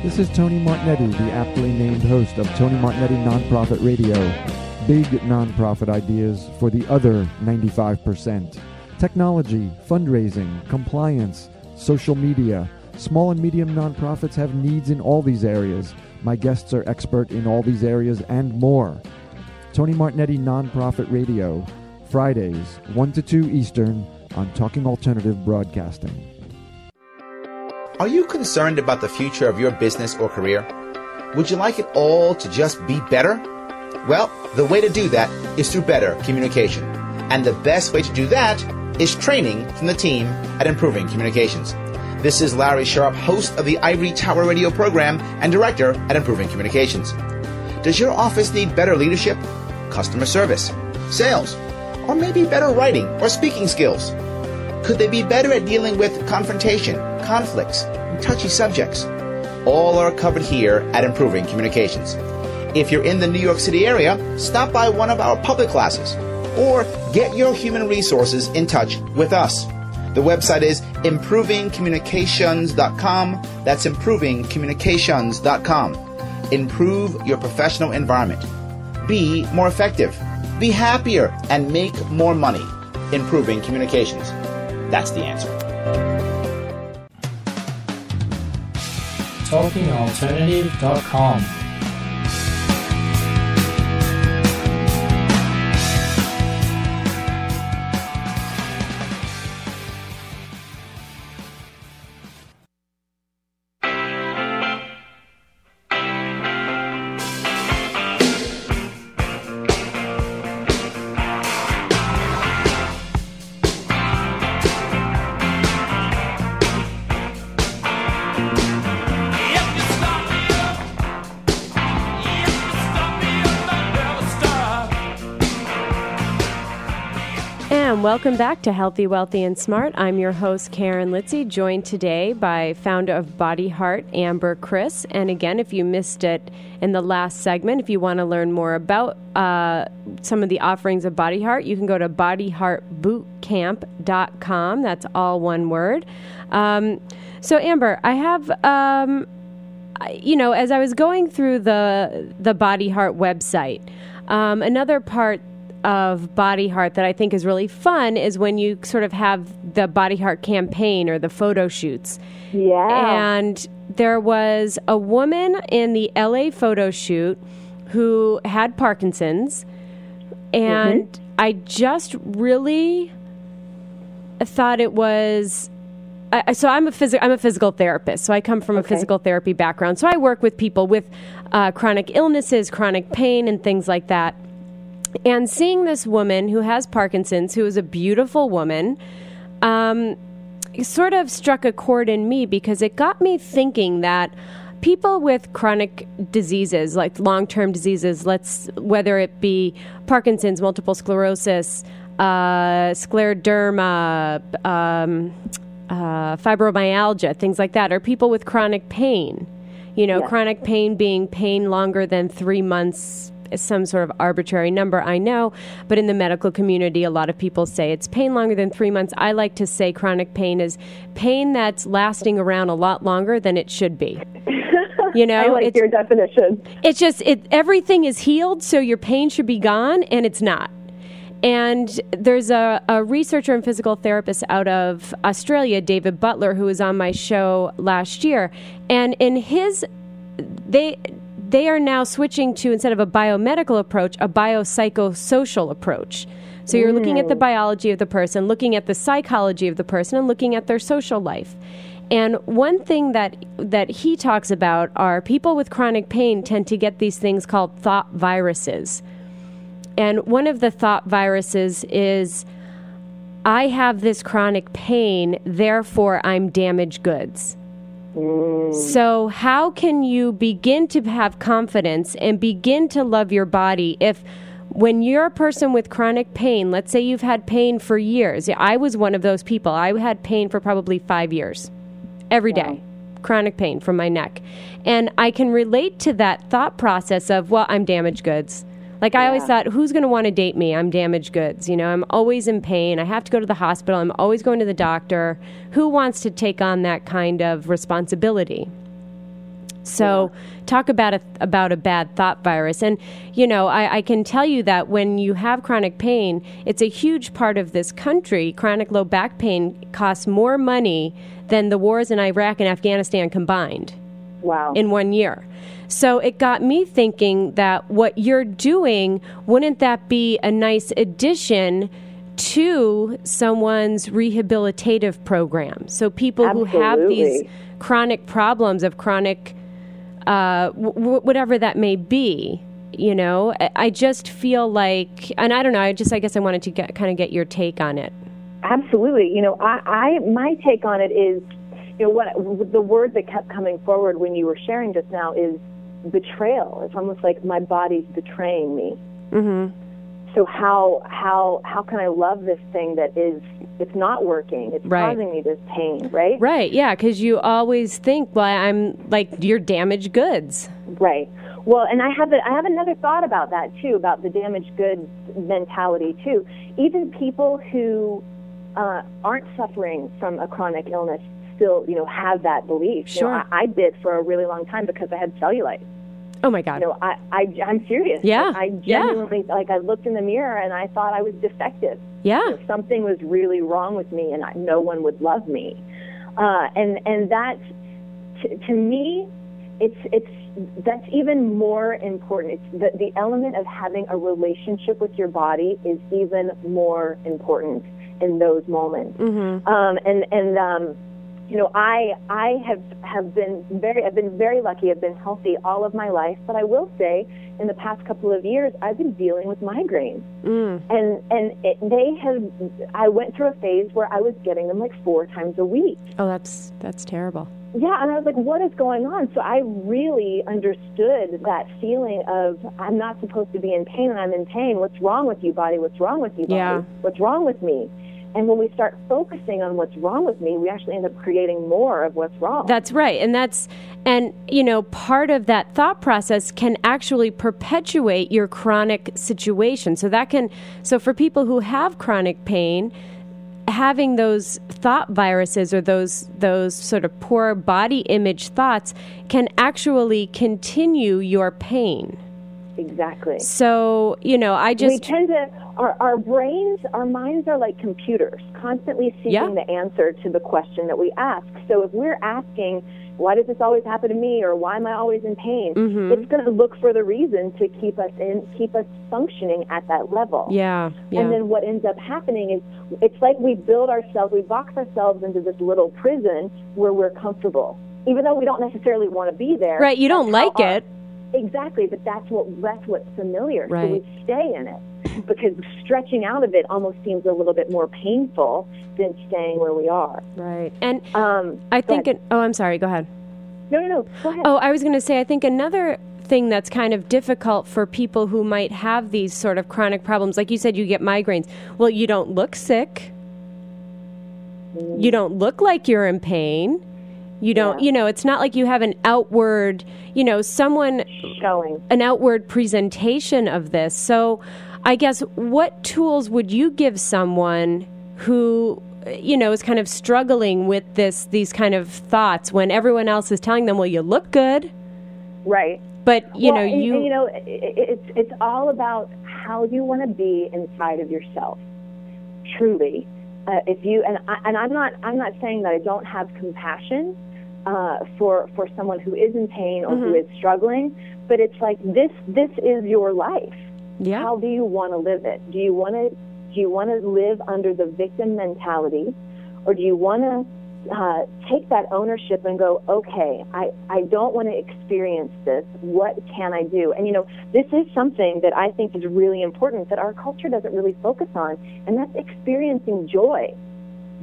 This is Tony Martignetti, the aptly named host of Tony Martignetti Nonprofit Radio. Big nonprofit ideas for the other 95%. Technology, fundraising, compliance, social media. Small and medium nonprofits have needs in all these areas. My guests are expert in all these areas and more. Tony Martignetti Nonprofit Radio, Fridays, 1 to 2 Eastern on Talking Alternative Broadcasting. Are you concerned about the future of your business or career? Would you like it all to just be better? Well, the way to do that is through better communication. And the best way to do that is training from the team at Improving Communications. This is Larry Sharpe, host of the Ivory Tower Radio program and director at Improving Communications. Does your office need better leadership, customer service, sales, or maybe better writing or speaking skills? Could they be better at dealing with confrontation, conflicts, and touchy subjects? All are covered here at Improving Communications. If you're in the New York City area, stop by one of our public classes or get your human resources in touch with us. The website is improvingcommunications.com. That's improvingcommunications.com. Improve your professional environment. Be more effective. Be happier and make more money. Improving communications. That's the answer. TalkingAlternative.com. welcome back to Healthy, Wealthy, and Smart. I'm your host, Karen Litzy, joined today by founder of Body Heart, Amber Krzys. And again, if you missed it in the last segment, if you want to learn more about uh, some of the offerings of Body Heart, you can go to bodyheartbootcamp.com. That's all one word. Um, so, Amber, I have. Um, you know, as I was going through the the Body Heart website, um, another part of Body Heart that I think is really fun is when you sort of have the Body Heart campaign or the photo shoots. Yeah. And there was a woman in the LA photo shoot who had Parkinson's, and I just really thought it was. I, so I'm a phys- I'm a physical therapist. So I come from a physical therapy background. So I work with people with uh, chronic illnesses, chronic pain, and things like that. And seeing this woman who has Parkinson's, who is a beautiful woman, um, sort of struck a chord in me because it got me thinking that people with chronic diseases, like long term diseases, let's whether it be Parkinson's, multiple sclerosis, uh, scleroderma, um, uh, fibromyalgia, things like that, or people with chronic pain. You know, Yeah. chronic pain being pain longer than three months some sort of arbitrary number, I know, but in the medical community, a lot of people say it's pain longer than three months. I like to say chronic pain is pain that's lasting around a lot longer than it should be. You know, I like it's, your definition. it's just it everything is healed, so your pain should be gone, and it's not. And there's a, a researcher and physical therapist out of Australia, David Butler, who was on my show last year. And in his, they they are now switching to instead of a biomedical approach, a biopsychosocial approach. So you're looking at the mm. biology of the person, looking at the psychology of the person, and looking at their social life. And one thing that that he talks about are people with chronic pain tend to get these things called thought viruses. And one of the thought viruses is I have this chronic pain, therefore I'm damaged goods. Mm. So, how can you begin to have confidence and begin to love your body if, when you're a person with chronic pain, let's say you've had pain for years? I was one of those people. I had pain for probably five years, every day, chronic pain from my neck. And I can relate to that thought process of, well, I'm damaged goods. Like I always thought, who's going to want to date me? I'm damaged goods. You know, I'm always in pain. I have to go to the hospital. I'm always going to the doctor. Who wants to take on that kind of responsibility? So, talk about a about a bad thought virus, and you know, I, I can tell you that when you have chronic pain, it's a huge part of this country. Chronic low back pain costs more money than the wars in Iraq and Afghanistan combined Wow. in one year. So it got me thinking that what you're doing, wouldn't that be a nice addition to someone's rehabilitative program? So people who have these chronic problems of chronic, uh, w- whatever that may be, you know, I- I just feel like, and I don't know, I just, I guess I wanted to get, kind of get your take on it. Absolutely. You know, I, I my take on it is, you know, what the word that kept coming forward when you were sharing just now is betrayal. It's almost like my body's betraying me. Mm-hmm. So how how how can I love this thing that is it's not working? It's Right. causing me this pain, right? Right, yeah, because you always think, well, I'm like, you're damaged goods. Right. Well, and I have a, I have another thought about that too, about the damaged goods mentality too. Even people who uh, aren't suffering from a chronic illness still, you know, have that belief. You know, Sure. I, I did for a really long time because I had cellulite. Oh my God. You know, I, I I'm serious. Yeah, I yeah. genuinely like I looked in the mirror and I thought I was defective. Yeah. You know, something was really wrong with me, and I, no one would love me. Uh, and and that to, to me, it's it's that's even more important. It's the the element of having a relationship with your body is even more important in those moments. Mm-hmm. Um, and and um, you know, I I have have been very I've been very lucky. I've been healthy all of my life, but I will say, in the past couple of years, I've been dealing with migraines, Mm. and and it, they have. I went through a phase where I was getting them like four times a week. Oh, that's that's terrible. yeah, and I was like, what is going on? So I really understood that feeling of I'm not supposed to be in pain and I'm in pain. What's wrong with you, body? What's wrong with you, body? Yeah. What's wrong with me? And when we start focusing on what's wrong with me, we actually end up creating more of what's wrong. That's right. And that's, and, you know, part of that thought process can actually perpetuate your chronic situation. So that can, so for people who have chronic pain, having those thought viruses or those those sort of poor body image thoughts can actually continue your pain. Exactly. So, you know, I just. we tend to our, our brains our minds are like computers constantly seeking Yeah. the answer to the question that we ask so if we're asking why does this always happen to me or why am i always in pain Mhm. it's going to look for the reason to keep us in keep us functioning at that level Yeah, yeah. and then what ends up happening is it's like we build ourselves we box ourselves into this little prison where we're comfortable even though we don't necessarily want to be there Right, you don't like our- it. Exactly, but that's what that's what's familiar. So we stay in it because stretching out of it almost seems a little bit more painful than staying where we are. Right. And um, I think it, oh, I'm sorry, go ahead. no, no, no. Go ahead. Oh, I was going to say, I think another thing that's kind of difficult for people who might have these sort of chronic problems, like you said, you get migraines. Well, you don't look sick. You don't look like you're in pain. You don't, Yeah. you know, it's not like you have an outward, you know, someone showing. an outward presentation of this. So, I guess what tools would you give someone who you know is kind of struggling with this these kind of thoughts when everyone else is telling them well you look good. Right. But you Well, know and- you and, you know it, it- it's it's all about how you want to be inside of yourself. Truly. Uh, if you and I, and I'm not I'm not saying that I don't have compassion uh, for for someone who is in pain or who Mhm. is struggling but it's like this this is your life Yeah. how do you want to live it do you want to do you want to live under the victim mentality or do you want to uh, take that ownership and go, okay, I, I don't want to experience this. What can I do? And you know, this is something that I think is really important that our culture doesn't really focus on, and that's experiencing joy.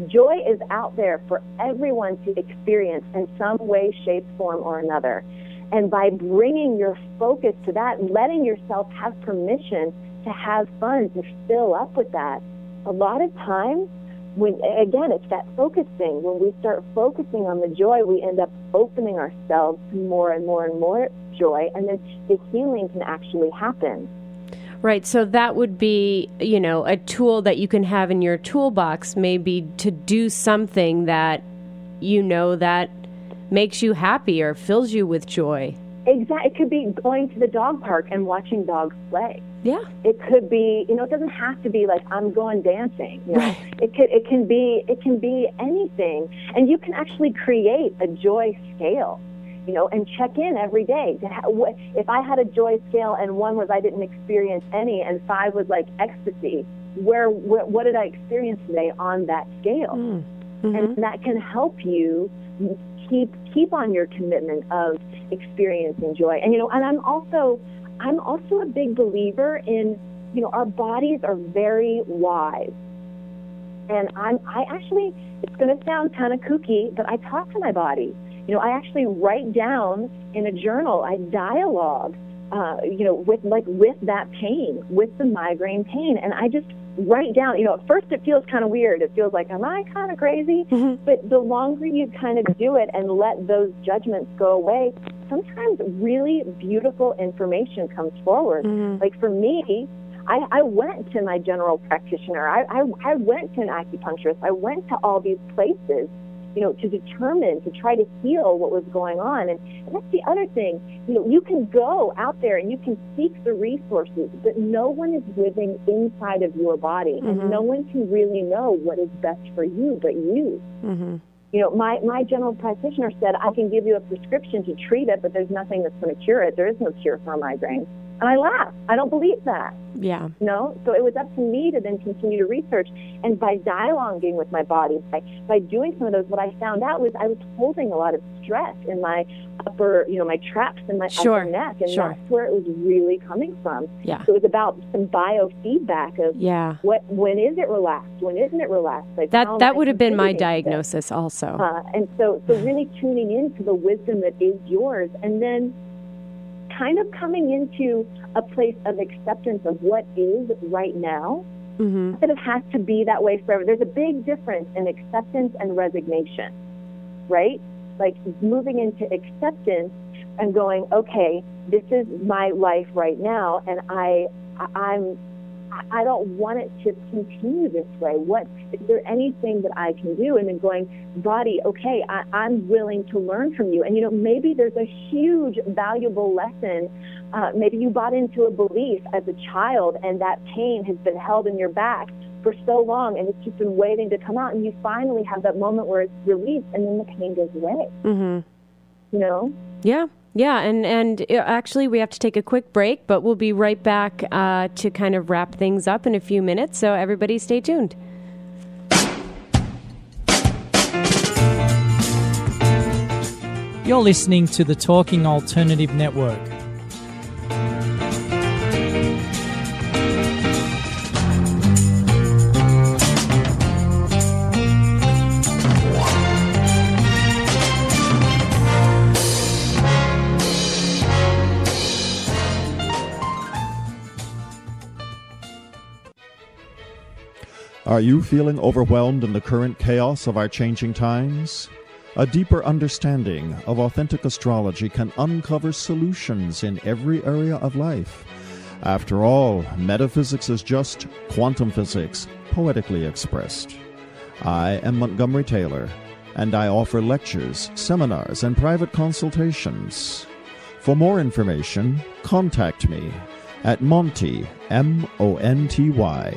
Joy is out there for everyone to experience in some way, shape, form, or another. And by bringing your focus to that, letting yourself have permission to have fun, to fill up with that, a lot of times when again it's that focusing when we start focusing on the joy we end up opening ourselves to more and more and more joy and then the healing can actually happen right so that would be you know a tool that you can have in your toolbox maybe to do something that you know that makes you happy or fills you with joy. Exactly it could be going to the dog park and watching dogs play. Yeah. It could be you know it doesn't have to be like i'm going dancing you know. It could it can be it can be anything. And you can actually create a joy scale you know and check in every day. To ha- what if i had a joy scale and one was i didn't experience any and five was like ecstasy where what, what did i experience today on that scale? Mm-hmm. and that can help you keep keep on your commitment of experiencing joy. And you know and i'm also i'm also a big believer in you know our bodies are very wise. And i'm i actually it's going to sound kind of kooky but i talk to my body you know i actually write down in a journal i dialogue uh, you know with like with that pain with the migraine pain and i just write down you know at first it feels kind of weird. It feels like am i kind of crazy but the longer you kind of do it and let those judgments go away sometimes really beautiful information comes forward. Like for me I, I went to my general practitioner. I, I, I went to an acupuncturist. I went to all these places, you know, to determine, to try to heal what was going on. And, and that's the other thing. You know, you can go out there and you can seek the resources, but no one is living inside of your body, Mhm. and no one can really know what is best for you but you. mm-hmm. You know, my, my general practitioner said, I can give you a prescription to treat it, but there's nothing that's going to cure it. There is no cure for a migraine. And I laughed. I don't believe that. yeah You know, so it was up to me to then continue to research. And by dialoguing with my body, by, by doing some of those, what I found out was I was holding a lot of stress in my upper, you know, my traps in my Sure, upper neck, and sure. that's where it was really coming from. Yeah. So it was about some biofeedback of Yeah. what when is it relaxed, when isn't it relaxed? Like That that would have been my contributing to this? diagnosis also. Uh, and so, so really tuning into the wisdom that is yours, and then kind of coming into a place of acceptance of what is right now. Mm-hmm. Not that it has to be that way forever. There's a big difference in acceptance and resignation, right? Like moving into acceptance and going, okay, this is my life right now, and I, I- I'm, I don't want it to continue this way. What is there anything that I can do? And then going, body, okay, I, I'm willing to learn from you. And you know, maybe there's a huge valuable lesson. Uh, maybe you bought into a belief as a child, and that pain has been held in your back for so long, and it's just been waiting to come out. And you finally have that moment where it's released, and then the pain goes away. Mm-hmm. You know. Yeah. Yeah, and and uh, actually, we have to take a quick break, but we'll be right back uh, to kind of wrap things up in a few minutes. So everybody, stay tuned. You're listening to the Talking Alternative Network. Are you feeling overwhelmed in the current chaos of our changing times? A deeper understanding of authentic astrology can uncover solutions in every area of life. After all, metaphysics is just quantum physics, poetically expressed. I am Montgomery Taylor, and I offer lectures, seminars, and private consultations. For more information, contact me at Monty, M O N T Y,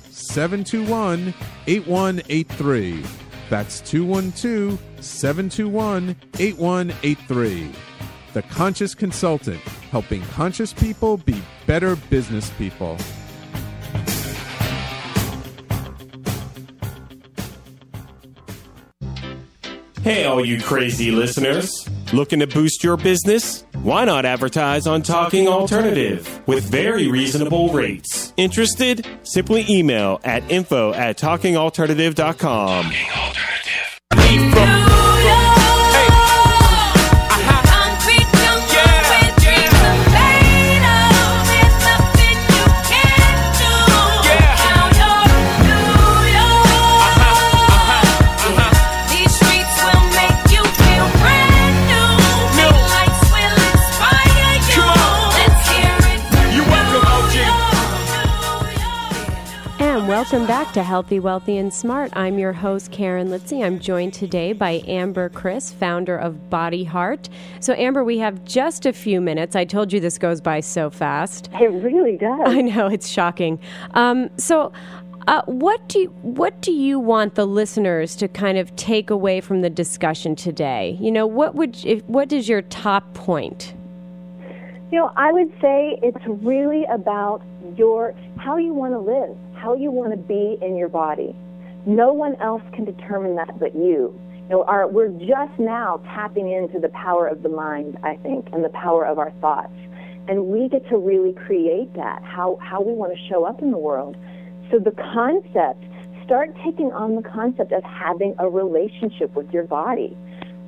721 8183. That's 212 721 8183. The Conscious Consultant, helping conscious people be better business people. Hey, all you crazy listeners. Looking to boost your business? Why not advertise on Talking Alternative with very reasonable rates? Interested? Simply email at info at talkingalternative.com. These welcome, back to Healthy, Wealthy, and Smart. I'm your host, Karen Litzy. I'm joined today by Amber Krzys, founder of Body Heart. So, Amber, we have just a few minutes. I told you this goes by so fast. It really does. I know it's shocking. Um, so, uh, what do you, what do you want the listeners to kind of take away from the discussion today? You know, what would if, what is your top point? You know, I would say it's really about your how you want to live, how you want to be in your body. No one else can determine that but you. You know, our, we're just now tapping into the power of the mind, I think, and the power of our thoughts. And we get to really create that, how, how we want to show up in the world. So the concept, start taking on the concept of having a relationship with your body.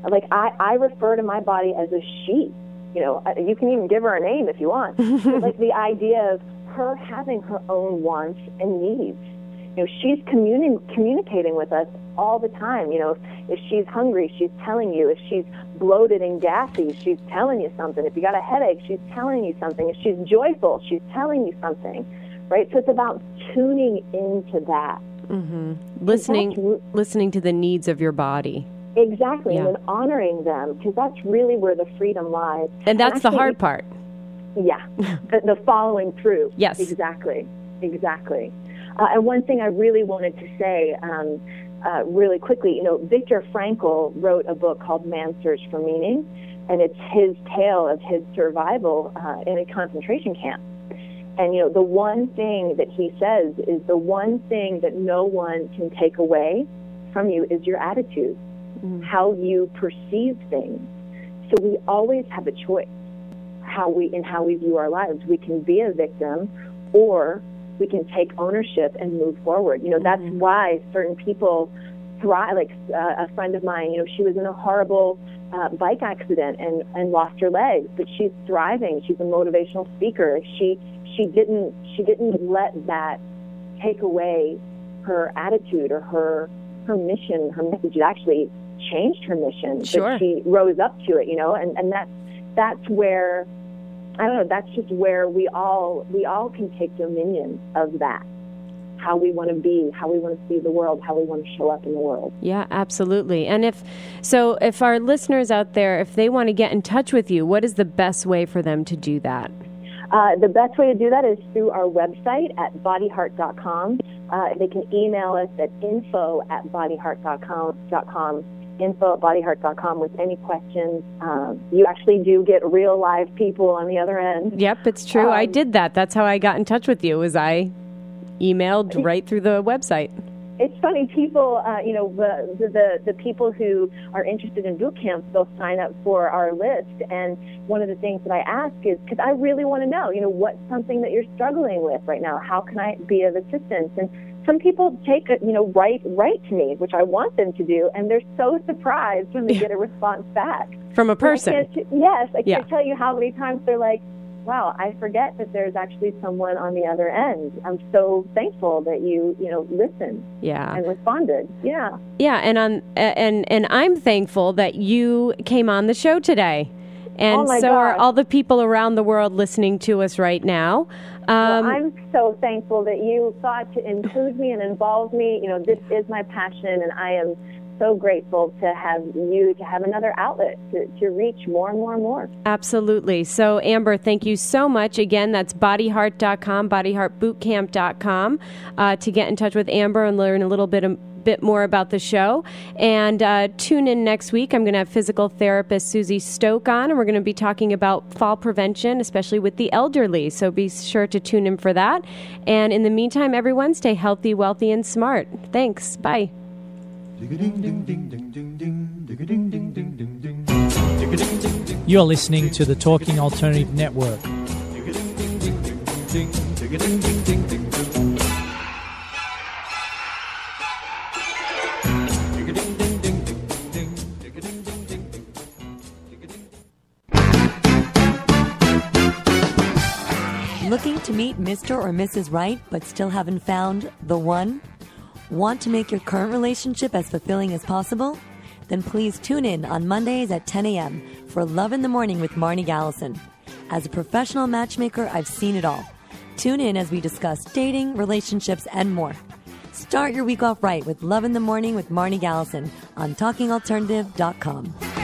Like I, I refer to my body as a she. You know, you can even give her a name if you want. but like the idea of her having her own wants and needs. You know, she's communi- communicating with us all the time. You know, if, if she's hungry, she's telling you. If she's bloated and gassy, she's telling you something. If you got a headache, she's telling you something. If she's joyful, she's telling you something. Right? So it's about tuning into that. Mm-hmm. Listening, listening to the needs of your body. Exactly, Yeah. and honoring them because that's really where the freedom lies. And that's the actually, hard part. Yeah, the, the following through. Yes. Exactly. Exactly. Uh, and one thing I really wanted to say, um, uh, really quickly, you know, Viktor Frankl wrote a book called Man's Search for Meaning, and it's his tale of his survival uh, in a concentration camp. And you know, the one thing that he says is the one thing that no one can take away from you is your attitude, how you perceive things. So we always have a choice how we in how we view our lives. We can be a victim or we can take ownership and move forward. You know, that's why certain people thrive. Like uh, a friend of mine, you know, she was in a horrible uh, bike accident and and lost her legs, but she's thriving. She's a motivational speaker. She she didn't she didn't let that take away her attitude or her her mission, her message. It actually changed her mission. Sure. But she rose up to it, you know, and, and that's that's where I don't know, that's just where we all we all can take dominion of that. How we want to be, how we want to see the world, how we want to show up in the world. Yeah, absolutely. And if so, if our listeners out there, if they want to get in touch with you, what is the best way for them to do that? Uh, the best way to do that is through our website at bodyheart.com. Uh, they can email us at info at bodyheart.com, info at bodyheart.com with any questions. Um, you actually do get real live people on the other end. Yep, it's true. I Um, did that. That's how I got in touch with you. Was I emailed right through the website? It's funny, people, uh, you know, the, the the the people who are interested in boot camps, they'll sign up for our list. And one of the things that I ask is, because I really want to know, you know, what's something that you're struggling with right now? How can I be of assistance? And some people take it, you know, write write to me, which I want them to do, and they're so surprised when they get a response back From a I person. can't- yes, I can't Yeah. tell you how many times they're like, "Wow, I forget that there's actually someone on the other end." I'm so thankful that you, you know, listened Yeah. and responded. Yeah. Yeah, and on and and I'm thankful that you came on the show today. And Oh so are all the people around the world listening to us right now. Um, well, I'm so thankful that you thought to include me and involve me. You know, this is my passion, and I am so grateful to have you to have another outlet to, to reach more and more and more. Absolutely. So, Amber, thank you so much. Again, that's bodyheart.com, bodyheartbootcamp.com uh, to get in touch with Amber and learn a little bit, a bit more about the show. And uh, tune in next week. I'm going to have physical therapist Susie Stoke on, and we're going to be talking about fall prevention, especially with the elderly. So, be sure to tune in for that. And in the meantime, everyone, stay healthy, wealthy, and smart. Thanks. Bye. You're listening to the Talking Alternative Network. To meet Mr. or Mrs. Right but still haven't found the one? Want to make your current relationship as fulfilling as possible? Then please tune in on Mondays at 10 a.m. for Love in the Morning with Marnie Gallison. As a professional matchmaker, I've seen it all. Tune in as we discuss dating, relationships, and more. Start your week off right with Love in the Morning with Marnie Gallison on TalkingAlternative.com.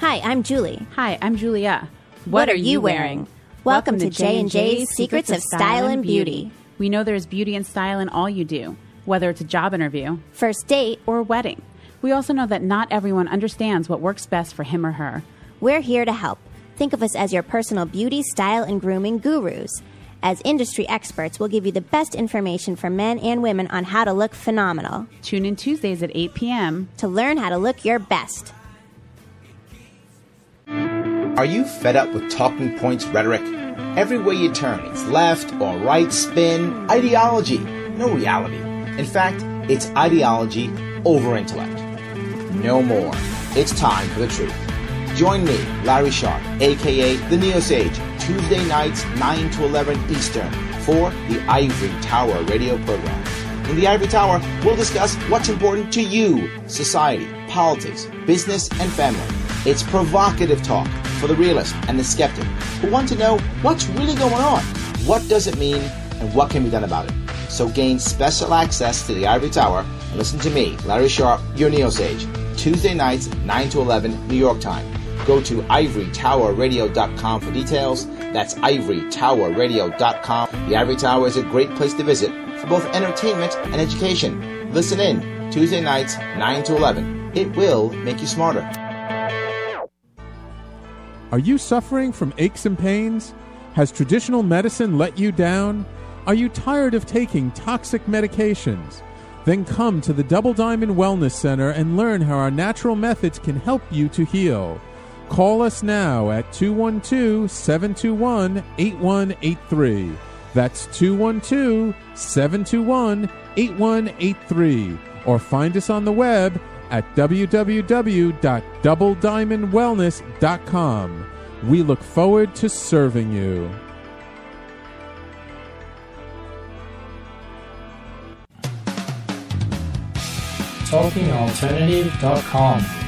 Hi, I'm Julie. Hi, I'm Julia. What are you wearing? Welcome to J&J's Secrets of Style and Beauty. We know there's beauty and style in all you do, whether it's a job interview, first date, or wedding. We also know that not everyone understands what works best for him or her. We're here to help. Think of us as your personal beauty, style, and grooming gurus. As industry experts, we'll give you the best information for men and women on how to look phenomenal. Tune in Tuesdays at 8 p.m. to learn how to look your best. Are you fed up with talking points rhetoric? Everywhere you turn, it's left or right spin, ideology, no reality. In fact, it's ideology over intellect. No more. It's time for the truth. Join me, Larry Sharpe, aka the Neo Sage, Tuesday nights 9 to 11 Eastern for the Ivory Tower radio program. In the Ivory Tower, we'll discuss what's important to you, society, politics, business, and family. It's provocative talk for the realist and the skeptic who want to know what's really going on. What does it mean and what can be done about it. So gain special access to the Ivory Tower and listen to me, Larry Sharpe, your Neo Sage, Tuesday nights, 9 to 11 New York time. Go to ivorytowerradio.com for details. That's ivorytowerradio.com. The Ivory Tower is a great place to visit for both entertainment and education. Listen in Tuesday nights, 9 to 11. It will make you smarter. Are you suffering from aches and pains? Has traditional medicine let you down? Are you tired of taking toxic medications? Then come to the Double Diamond Wellness Center and learn how our natural methods can help you to heal. Call us now at 212 721 8183. That's 212 721 8183. Or find us on the web at www.doublediamondwellness.com. We look forward to serving you. TalkingAlternative.com.